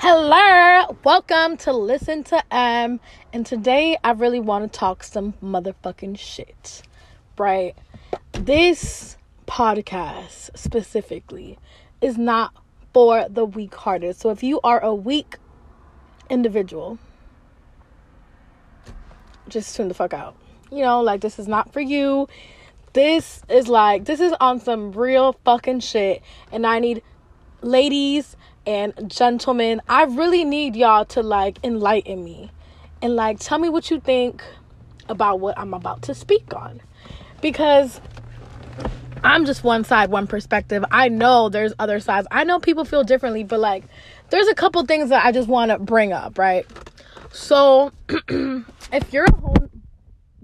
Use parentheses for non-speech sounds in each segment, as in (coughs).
Hello, welcome to Listen to M. And today I really want to talk some motherfucking shit, right? This podcast specifically is not for the weak hearted. So if you are a weak individual, just tune the fuck out. You know, like this is not for you. This is like, this is on some real fucking shit. And I need ladies and gentlemen, I really need y'all to like enlighten me and like tell me what you think about what I'm about to speak on. Because I'm just one side, one perspective. I know there's other sides. I know people feel differently, but like there's a couple things that I just want to bring up, right? So, (clears throat) if you're a whole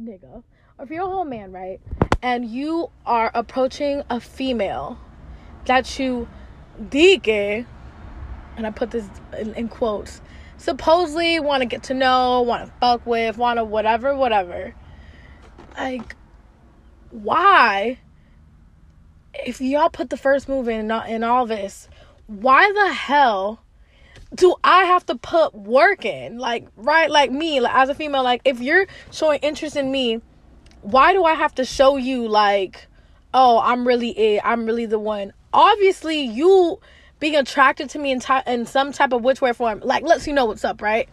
nigga, or if you're a whole man, right, and you are approaching a female that you dig and I put this in, in quotes, supposedly want to get to know, want to fuck with, want to whatever, whatever. Like, why? If y'all put the first move in uh, in all this, why the hell do I have to put work in? Like, right? Like me, like as a female, like if you're showing interest in me, why do I have to show you like, oh, I'm really it, I'm really the one? Obviously, you being attracted to me in, ty- in some type of which way form. Like lets you know what's up right?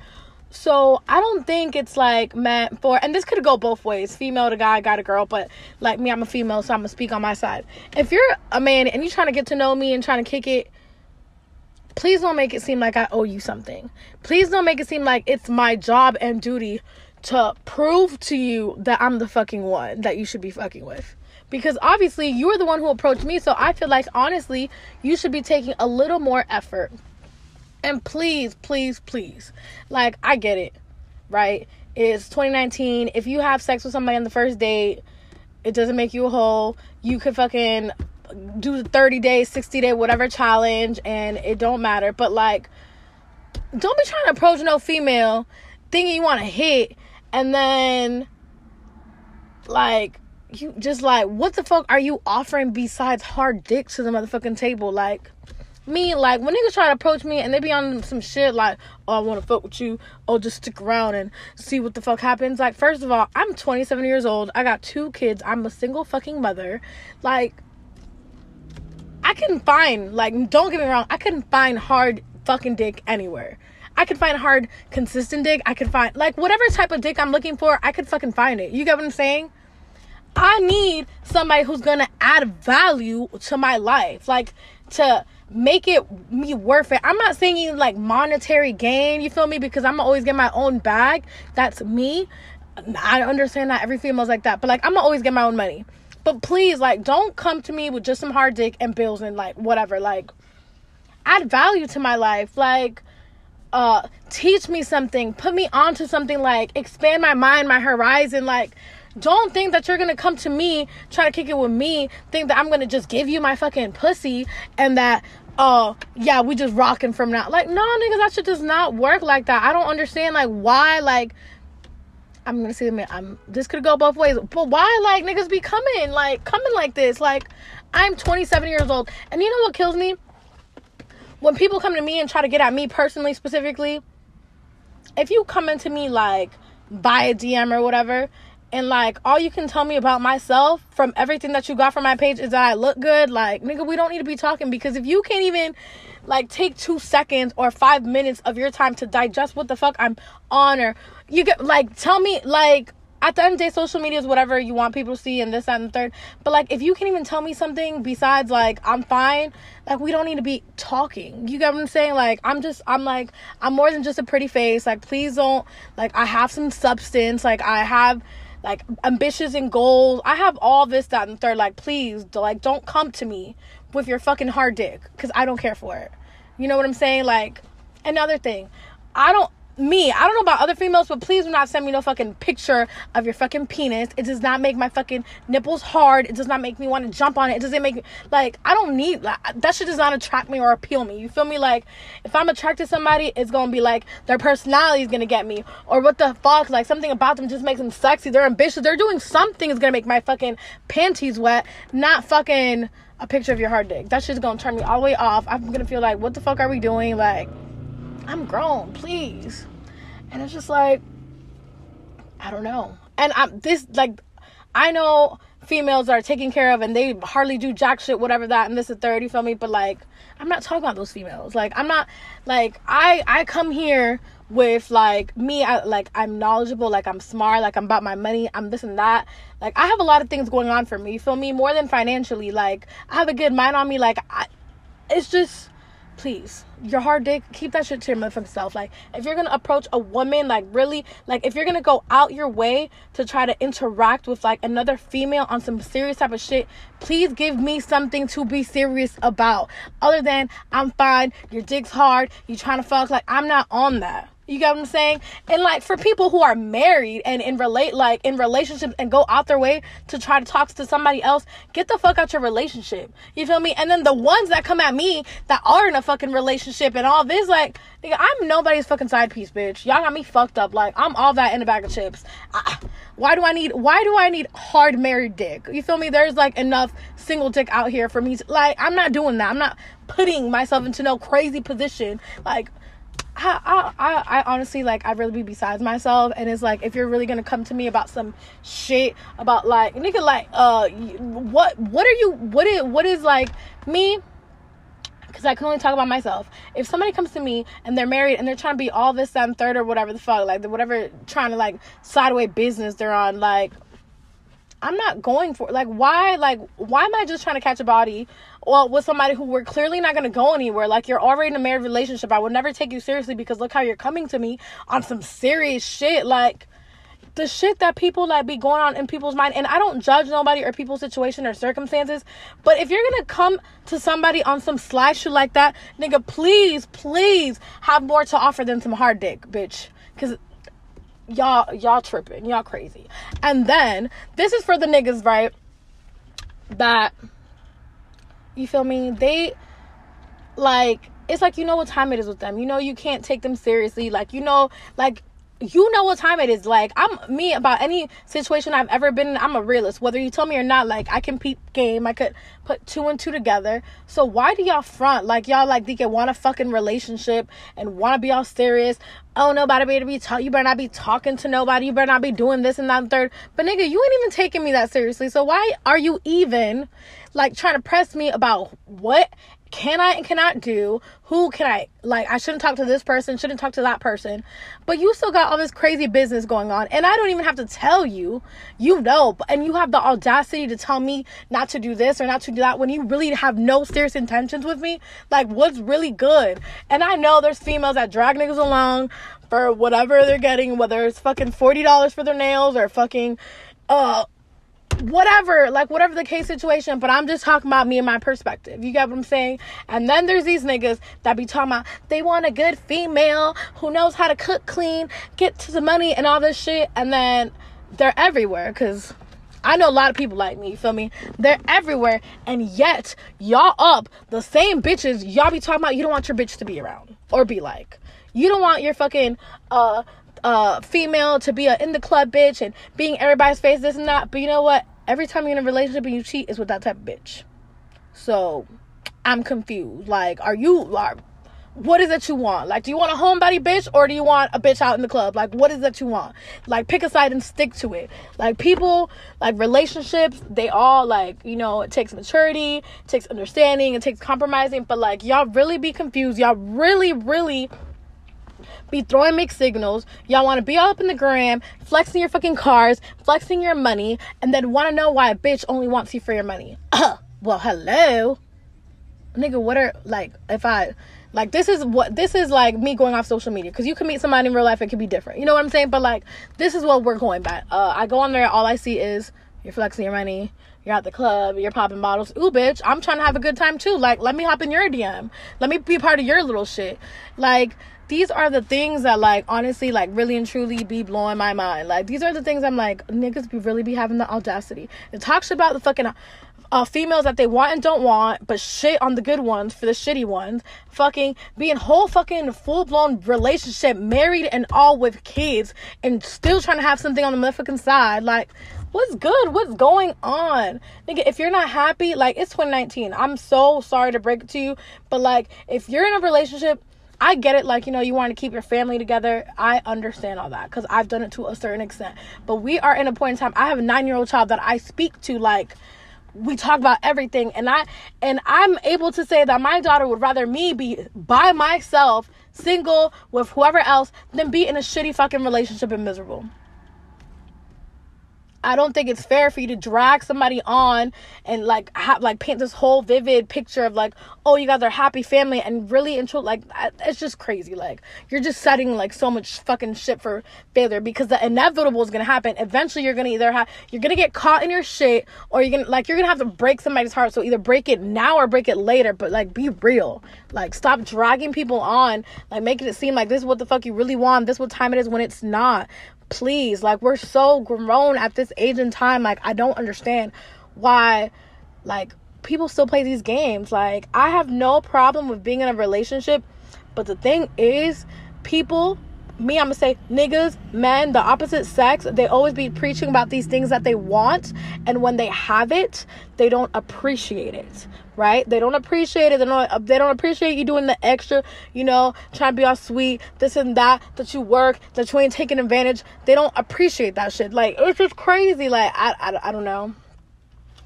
So i don't think it's like meant for and this could go both ways. Female to guy guy to girl but like me i'm a female so i'm gonna speak on my side. If you're a man and you're trying to get to know me and trying to kick it please don't make it seem like i owe you something. Please don't make it seem like it's my job and duty to prove to you that i'm the fucking one that you should be fucking with because obviously you were the one who approached me so i feel like honestly you should be taking a little more effort. And please please please. Like i get it right? It's 2019 if you have sex with somebody on the first date it doesn't make you a whole you could fucking do the 30 day 60 day whatever challenge and it don't matter. But like don't be trying to approach no female thinking you want to hit and then like you just like what the fuck are you offering besides hard dick to the motherfucking table like me like when niggas try to approach me and they be on some shit like oh i want to fuck with you oh just stick around and see what the fuck happens like first of all i'm 27 years old i got two kids i'm a single fucking mother like i can find like don't get me wrong i can find hard fucking dick anywhere I could find hard, consistent dick. I could find like whatever type of dick I'm looking for. I could fucking find it. You get what I'm saying? I need somebody who's gonna add value to my life, like to make it me worth it. I'm not saying like monetary gain, you feel me? Because I'm always get my own bag. That's me. I understand that every female's like that, but like I'm always get my own money. But please, like, don't come to me with just some hard dick and bills and like whatever. Like, add value to my life. Like, uh, teach me something, put me onto something. Like, expand my mind, my horizon. Like, don't think that you're gonna come to me, try to kick it with me, think that I'm gonna just give you my fucking pussy and that oh yeah we just rocking from now. Like no niggas that shit does not work like that. I don't understand like why like i'm gonna say i'm this could go both ways but why like niggas be coming like coming like this? Like i'm 27 years old and you know what kills me? When people come to me and try to get at me personally specifically if you come into me like by a dm or whatever and like all you can tell me about myself from everything that you got from my page is that I look good, like nigga, we don't need to be talking because if you can't even like take two seconds or five minutes of your time to digest what the fuck I'm on or you get like tell me like at the end of the day, social media is whatever you want people to see and this, that, and the third. But like if you can even tell me something besides like I'm fine, like we don't need to be talking. You get what I'm saying? Like I'm just I'm like I'm more than just a pretty face. Like please don't like I have some substance. Like I have like ambitious and goals. I have all this, that, and third. Like, please, like, don't come to me with your fucking hard dick because I don't care for it. You know what I'm saying? Like, another thing, I don't me, I don't know about other females, but please do not send me no fucking picture of your fucking penis. It does not make my fucking nipples hard. It does not make me want to jump on it. It doesn't make me like I don't need like, that shit does not attract me or appeal me. You feel me? Like if I'm attracted to somebody, it's gonna be like their personality is gonna get me. Or what the fuck, like something about them just makes them sexy. They're ambitious. They're doing something is gonna make my fucking panties wet. Not fucking a picture of your hard dick. That shit's gonna turn me all the way off. I'm gonna feel like, what the fuck are we doing? Like I'm grown, please. And it's just like, I don't know. And I'm this like, I know females are taken care of and they hardly do jack shit, whatever that and this is third. You feel me? But like, I'm not talking about those females. Like, I'm not like I I come here with like me I, like i'm knowledgeable like i'm smart like i'm about my money i'm this and that like i have a lot of things going on for me feel me more than financially like i have a good mind on me like I, it's just please your hard dick keep that shit to your motherfucking self. Like if you're gonna approach a woman like really like if you're gonna go out your way to try to interact with like another female on some serious type of shit please give me something to be serious about. Other than i'm fine your dick's hard you trying to fuck like i'm not on that you get what I'm saying? And like for people who are married and in relate like in relationships and go out their way to try to talk to somebody else, get the fuck out your relationship. You feel me? And then the ones that come at me that are in a fucking relationship and all this, like, nigga, I'm nobody's fucking side piece, bitch. Y'all got me fucked up. Like, I'm all that in a bag of chips. I, why do I need why do I need hard married dick? You feel me? There's like enough single dick out here for me to like I'm not doing that. I'm not putting myself into no crazy position. Like I, I, I honestly like I'd really be besides myself and it's like if you're really gonna come to me about some shit about like nigga like uh what what are you what is what is like me because I can only talk about myself. If somebody comes to me and they're married and they're trying to be all this, and third, or whatever the fuck, like whatever trying to like sideway business they're on, like I'm not going for like why like why am I just trying to catch a body well with somebody who we're clearly not going to go anywhere. Like you're already in a married relationship. I would never take you seriously because look how you're coming to me on some serious shit. Like the shit that people like be going on in people's mind. And I don't judge nobody or people's situation or circumstances. But if you're gonna come to somebody on some sly shit like that nigga please please have more to offer than some hard dick bitch. Because y'all y'all tripping. Y'all crazy. And then this is for the niggas right that you feel me? They like it's like you know what time it is with them. You know you can't take them seriously. Like you know like you know what time it is. Like I'm me about any situation I've ever been in. I'm a realist. Whether you tell me or not, like I can peep game. I could put two and two together. So why do y'all front like y'all like they want a fucking relationship and want to be all serious? Oh, nobody better be talk. You better not be talking to nobody. You better not be doing this and that and third. But nigga, you ain't even taking me that seriously. So why are you even like trying to press me about what can I and cannot do, who can I like I shouldn't talk to this person, shouldn't talk to that person. But you still got all this crazy business going on and I don't even have to tell you. You know, and you have the audacity to tell me not to do this or not to do that when you really have no serious intentions with me. Like what's really good? And I know there's females that drag niggas along for whatever they're getting, whether it's fucking $40 for their nails or fucking uh whatever, like whatever the case situation, but I'm just talking about me and my perspective. You get what I'm saying? And then there's these niggas that be talking about they want a good female who knows how to cook clean, get to the money and all this shit, and then they're everywhere because I know a lot of people like me, you feel me? They're everywhere, and yet y'all up the same bitches y'all be talking about you don't want your bitch to be around or be like. You don't want your fucking uh female to be a in the club bitch and being everybody's face this and that. But you know what? Every time you're in a relationship and you cheat is with that type of bitch. So I'm confused. Like, are you are what is it you want? Like, do you want a homebody bitch or do you want a bitch out in the club? Like, what is that you want? Like, pick a side and stick to it. Like, people, like relationships, they all like, you know, it takes maturity, it takes understanding, it takes compromising, but like, y'all really be confused. Y'all really, really be throwing mixed signals. Y'all want to be all up in the gram, flexing your fucking cars, flexing your money, and then want to know why a bitch only wants you for your money. (coughs) well, hello. Nigga, what are, like, if I, like, this is what, this is like me going off social media. Because you can meet somebody in real life, it could be different. You know what I'm saying? But, like, this is what we're going by. Uh, I go on there, all I see is you're flexing your money. You're at the club, you're popping bottles. Ooh, bitch, I'm trying to have a good time too. Like, let me hop in your DM. Let me be part of your little shit. Like, these are the things that like honestly like really and truly be blowing my mind. Like these are the things I'm like niggas be really be having the audacity. It talks about the fucking uh, females that they want and don't want, but shit on the good ones for the shitty ones. Fucking being whole fucking full blown relationship, married and all with kids, and still trying to have something on the motherfucking side. Like, what's good? What's going on? Nigga, if you're not happy, like, it's 2019. I'm so sorry to break it to you, but like, if you're in a relationship I get it, like, you know, you want to keep your family together. I understand all that because I've done it to a certain extent. But we are in a point in time, I have a nine year old child that I speak to, like, we talk about everything and i and i'm able to say that my daughter would rather me be by myself single with whoever else than be in a shitty fucking relationship and miserable I don't think it's fair for you to drag somebody on and like have like paint this whole vivid picture of like oh you guys are happy family and really intro like it's just crazy like you're just setting like so much fucking shit for failure because the inevitable is gonna happen. Eventually you're gonna either have you're gonna get caught in your shit or you're gonna like you're gonna have to break somebody's heart. So either break it now or break it later but like be real. Like stop dragging people on. Like making it seem like this is what the fuck you really want this what time it is when it's not please like we're so grown at this age and time like i don't understand why like people still play these games. Like i have no problem with being in a relationship but the thing is people me i'm gonna say niggas men the opposite sex they always be preaching about these things that they want and when they have it they don't appreciate it right? They don't appreciate it. They don't. They don't appreciate you doing the extra. You know, trying to be all sweet, this and that. That you work, that you ain't taking advantage. They don't appreciate that shit. Like it's just crazy. Like I, I, I don't know.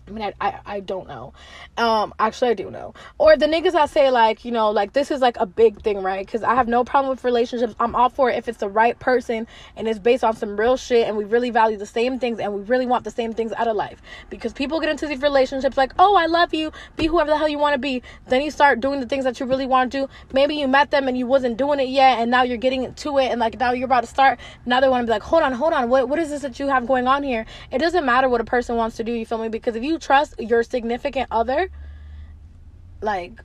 I mean, I, I, I don't know. Um, actually, I do know. Or the niggas that say like, you know, like this is like a big thing, right? Because I have no problem with relationships. I'm all for it if it's the right person and it's based on some real shit and we really value the same things and we really want the same things out of life. Because people get into these relationships like, oh, I love you, be whoever the hell you want to be. Then you start doing the things that you really want to do. Maybe you met them and you wasn't doing it yet, and now you're getting into it, and like now you're about to start. Now they want to be like, hold on, hold on, what what is this that you have going on here? It doesn't matter what a person wants to do. You feel me? Because if you trust your significant other, like,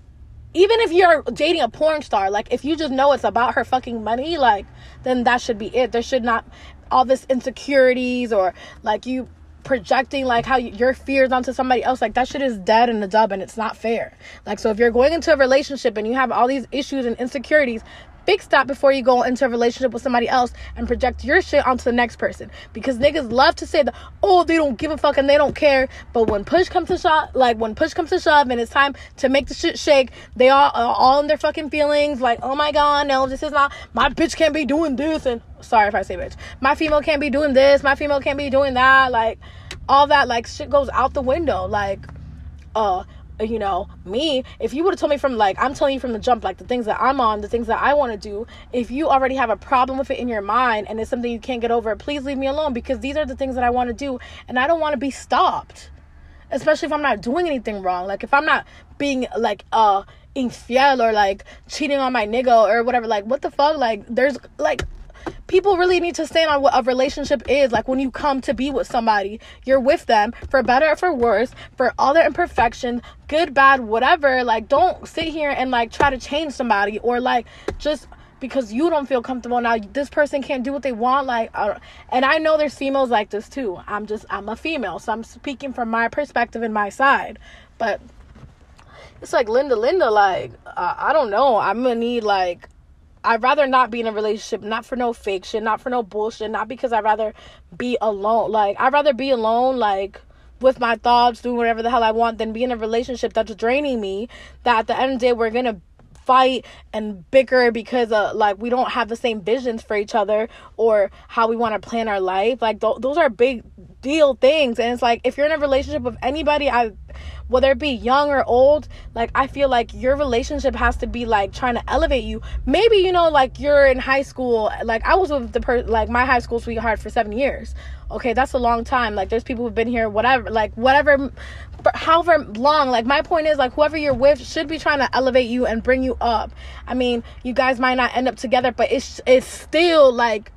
even if you're dating a porn star, like, if you just know it's about her fucking money, like, then that should be it. There should not all this insecurities or like you projecting like how you, your fears onto somebody else like that shit is dead in the dub and it's not fair like so if you're going into a relationship and you have all these issues and insecurities fix that before you go into a relationship with somebody else and project your shit onto the next person. Because niggas love to say that, oh, they don't give a fuck and they don't care. But when push comes to shove, like when push comes to shove and it's time to make the shit shake, they all are all in their fucking feelings. Like, oh my god, no, this is not my bitch can't be doing this. And sorry if I say bitch, my female can't be doing this. My female can't be doing that. Like, all that like shit goes out the window. Like, uh you know, me, if you would have told me from like, I'm telling you from the jump, like the things that I'm on, the things that I want to do, if you already have a problem with it in your mind and it's something you can't get over, please leave me alone because these are the things that I want to do and I don't want to be stopped. Especially if I'm not doing anything wrong. Like if I'm not being like, uh, infiel or like cheating on my nigga or whatever, like what the fuck? Like there's like people really need to stand on what a relationship is. Like when you come to be with somebody, you're with them for better or for worse, for all their imperfections, good, bad, whatever. Like don't sit here and like try to change somebody or like just because you don't feel comfortable. Now this person can't do what they want. Like I and i know there's females like this too. I'm just i'm a female so i'm speaking from my perspective and my side. But it's like linda linda like uh, i don't know. I'm gonna need like I'd rather not be in a relationship, not for no fake shit, not for no bullshit, not because I'd rather be alone. Like, I'd rather be alone, like, with my thoughts, doing whatever the hell I want, than be in a relationship that's draining me. That at the end of the day, we're gonna fight and bicker because uh, like we don't have the same visions for each other or how we want to plan our life like th- those are big deal things and it's like if you're in a relationship with anybody i whether it be young or old like i feel like your relationship has to be like trying to elevate you. Maybe you know like you're in high school like i was with the per like my high school sweetheart for seven years. Okay that's a long time. Like there's people who've been here whatever like whatever however long like my point is like whoever you're with should be trying to elevate you and bring you up. I mean you guys might not end up together but it's it's still like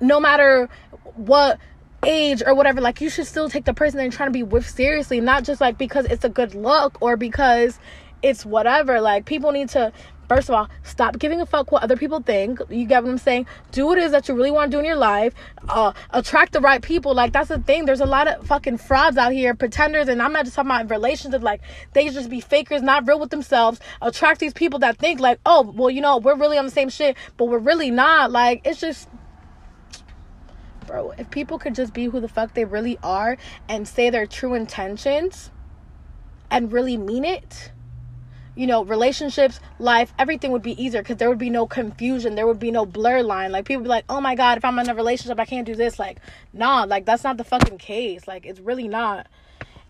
no matter what age or whatever, like you should still take the person that you're trying to be with seriously, not just like because it's a good look or because it's whatever. Like people need to First of all, stop giving a fuck what other people think. You get what I'm saying? Do what it is that you really want to do in your life. Uh, attract the right people. Like that's the thing. There's a lot of fucking frauds out here, pretenders, and I'm not just talking about relationships. Like they just be fakers, not real with themselves. Attract these people that think like, oh, well, you know, we're really on the same shit, but we're really not. Like it's just bro, if people could just be who the fuck they really are and say their true intentions and really mean it, you know, relationships, life, everything would be easier because there would be no confusion. There would be no blur line. Like people be like, oh my God, if I'm in a relationship, I can't do this. Like, nah, like that's not the fucking case. Like, it's really not.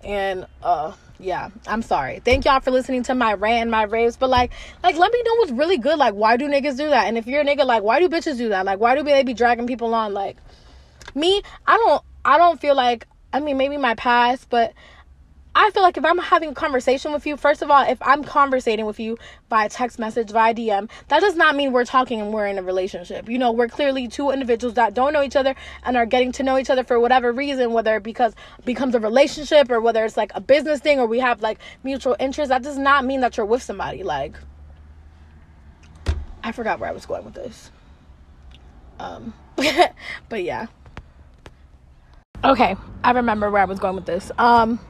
And uh yeah, I'm sorry. Thank y'all for listening to my rant, my raves. But like, like let me know what's really good. Like, why do niggas do that? And if you're a nigga, like, why do bitches do that? Like, why do they be dragging people on? Like, me, I don't, I don't feel like. I mean, maybe my past, but I feel like if I'm having a conversation with you, first of all, if I'm conversating with you via text message, via DM, that does not mean we're talking and we're in a relationship. You know, we're clearly two individuals that don't know each other and are getting to know each other for whatever reason, whether it because becomes a relationship or whether it's like a business thing or we have like mutual interests. That does not mean that you're with somebody. Like, I forgot where I was going with this. Um, (laughs) but yeah. Okay, I remember where I was going with this. Um,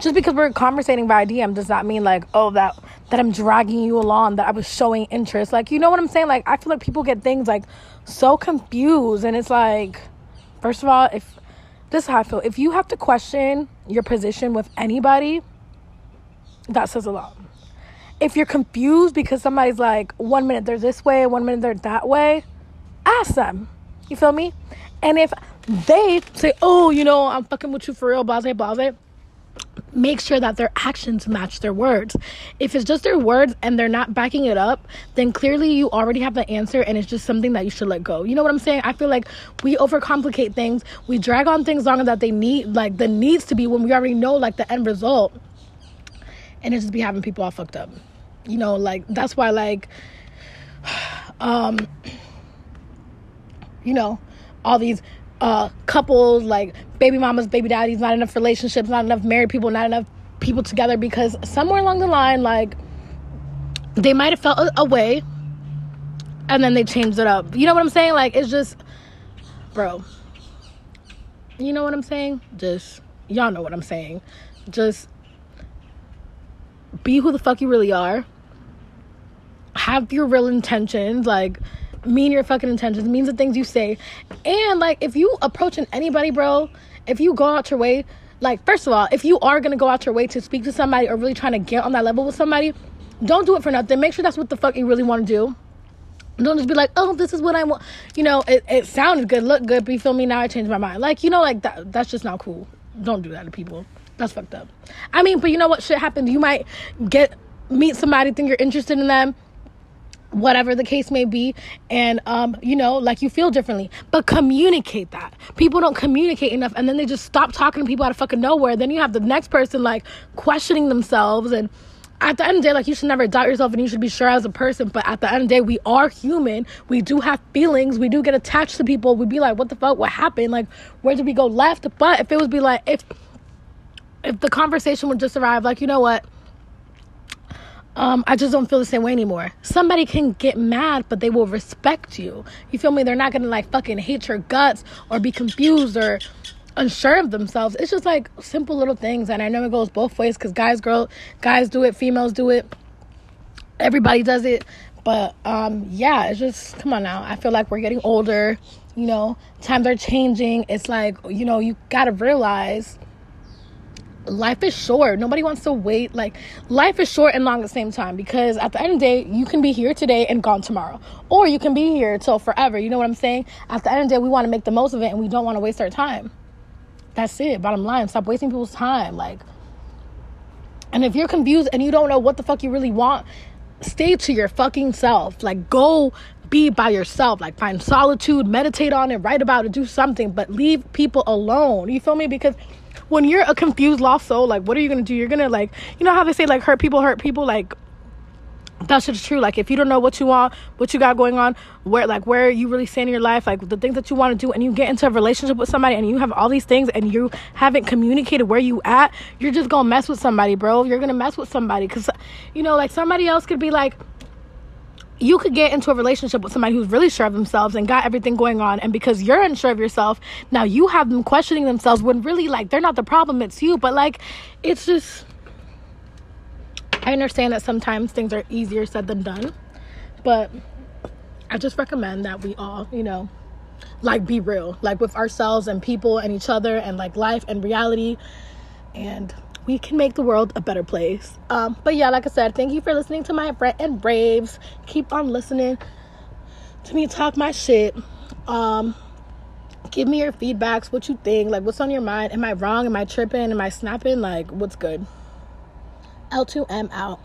just because we're conversating via DM does not mean like, oh, that that I'm dragging you along, that I was showing interest. Like, you know what I'm saying? Like, I feel like people get things like so confused, and it's like, first of all, if this is how I feel, if you have to question your position with anybody, that says a lot. If you're confused because somebody's like, one minute they're this way, one minute they're that way, ask them. You feel me? And if they say, oh, you know, I'm fucking with you for real, blase, blase make sure that their actions match their words. If it's just their words and they're not backing it up, then clearly you already have the answer and it's just something that you should let go. You know what I'm saying? I feel like we overcomplicate things. We drag on things longer that they need like the needs to be when we already know like the end result. And it just be having people all fucked up. You know, like that's why like (sighs) um you know, all these uh, couples, like baby mamas, baby daddies, not enough relationships, not enough married people, not enough people together because somewhere along the line, like they might have felt a, a way and then they changed it up. You know what I'm saying? Like it's just, bro. You know what I'm saying? Just y'all know what I'm saying. Just be who the fuck you really are. Have your real intentions. Like mean your fucking intentions, means the things you say. And like if you approaching anybody, bro, if you go out your way, like first of all, if you are gonna go out your way to speak to somebody or really trying to get on that level with somebody, don't do it for nothing. Make sure that's what the fuck you really want to do. Don't just be like, oh, this is what I want. You know, it, it sounded good, looked good, but you feel me? Now I changed my mind. Like, you know, like that that's just not cool. Don't do that to people. That's fucked up. I mean, but you know what? Shit happens. You might get meet somebody, think you're interested in them whatever the case may be and um you know like you feel differently but communicate that people don't communicate enough and then they just stop talking to people out of fucking nowhere then you have the next person like questioning themselves and at the end of the day, like you should never doubt yourself and you should be sure as a person. But at the end of the day, we are human. We do have feelings. We do get attached to people. We'd be like, what the fuck? What happened? Like, where did we go left? But if it was be like, if if the conversation would just arrive, like, you know what? Um, I just don't feel the same way anymore. Somebody can get mad, but they will respect you. You feel me? They're not gonna like fucking hate your guts or be confused or unsure of themselves. It's just like simple little things, and I know it goes both ways because guys, girl, guys do it, females do it, everybody does it. But um, yeah, it's just come on now. I feel like we're getting older. You know, times are changing. It's like you know, you gotta realize life is short. Nobody wants to wait. Like, life is short and long at the same time because at the end of the day, you can be here today and gone tomorrow. Or you can be here till forever. You know what I'm saying? At the end of the day, we want to make the most of it and we don't want to waste our time. That's it. Bottom line. Stop wasting people's time. Like, and if you're confused and you don't know what the fuck you really want, stay to your fucking self. Like, go be by yourself. Like, find solitude, meditate on it, write about it, do something, but leave people alone. You feel me? Because when you're a confused lost soul like what are you gonna do? You're gonna like you know how they say like hurt people hurt people? Like that shit's true. Like if you don't know what you want what you got going on where like where you really stand in your life like the things that you want to do and you get into a relationship with somebody and you have all these things and you haven't communicated where you at you're just gonna mess with somebody bro. You're gonna mess with somebody because you know like somebody else could be like you could get into a relationship with somebody who's really sure of themselves and got everything going on and because you're unsure of yourself now you have them questioning themselves when really like they're not the problem it's you. But like it's just i understand that sometimes things are easier said than done but i just recommend that we all you know like be real like with ourselves and people and each other and like life and reality. And we can make the world a better place. Um, but yeah, like I said, thank you for listening to my Brent and Braves. Keep on listening to me talk my shit. Um, give me your feedbacks, what you think, like what's on your mind. Am I wrong? Am I tripping? Am I snapping? Like, what's good? L2M out.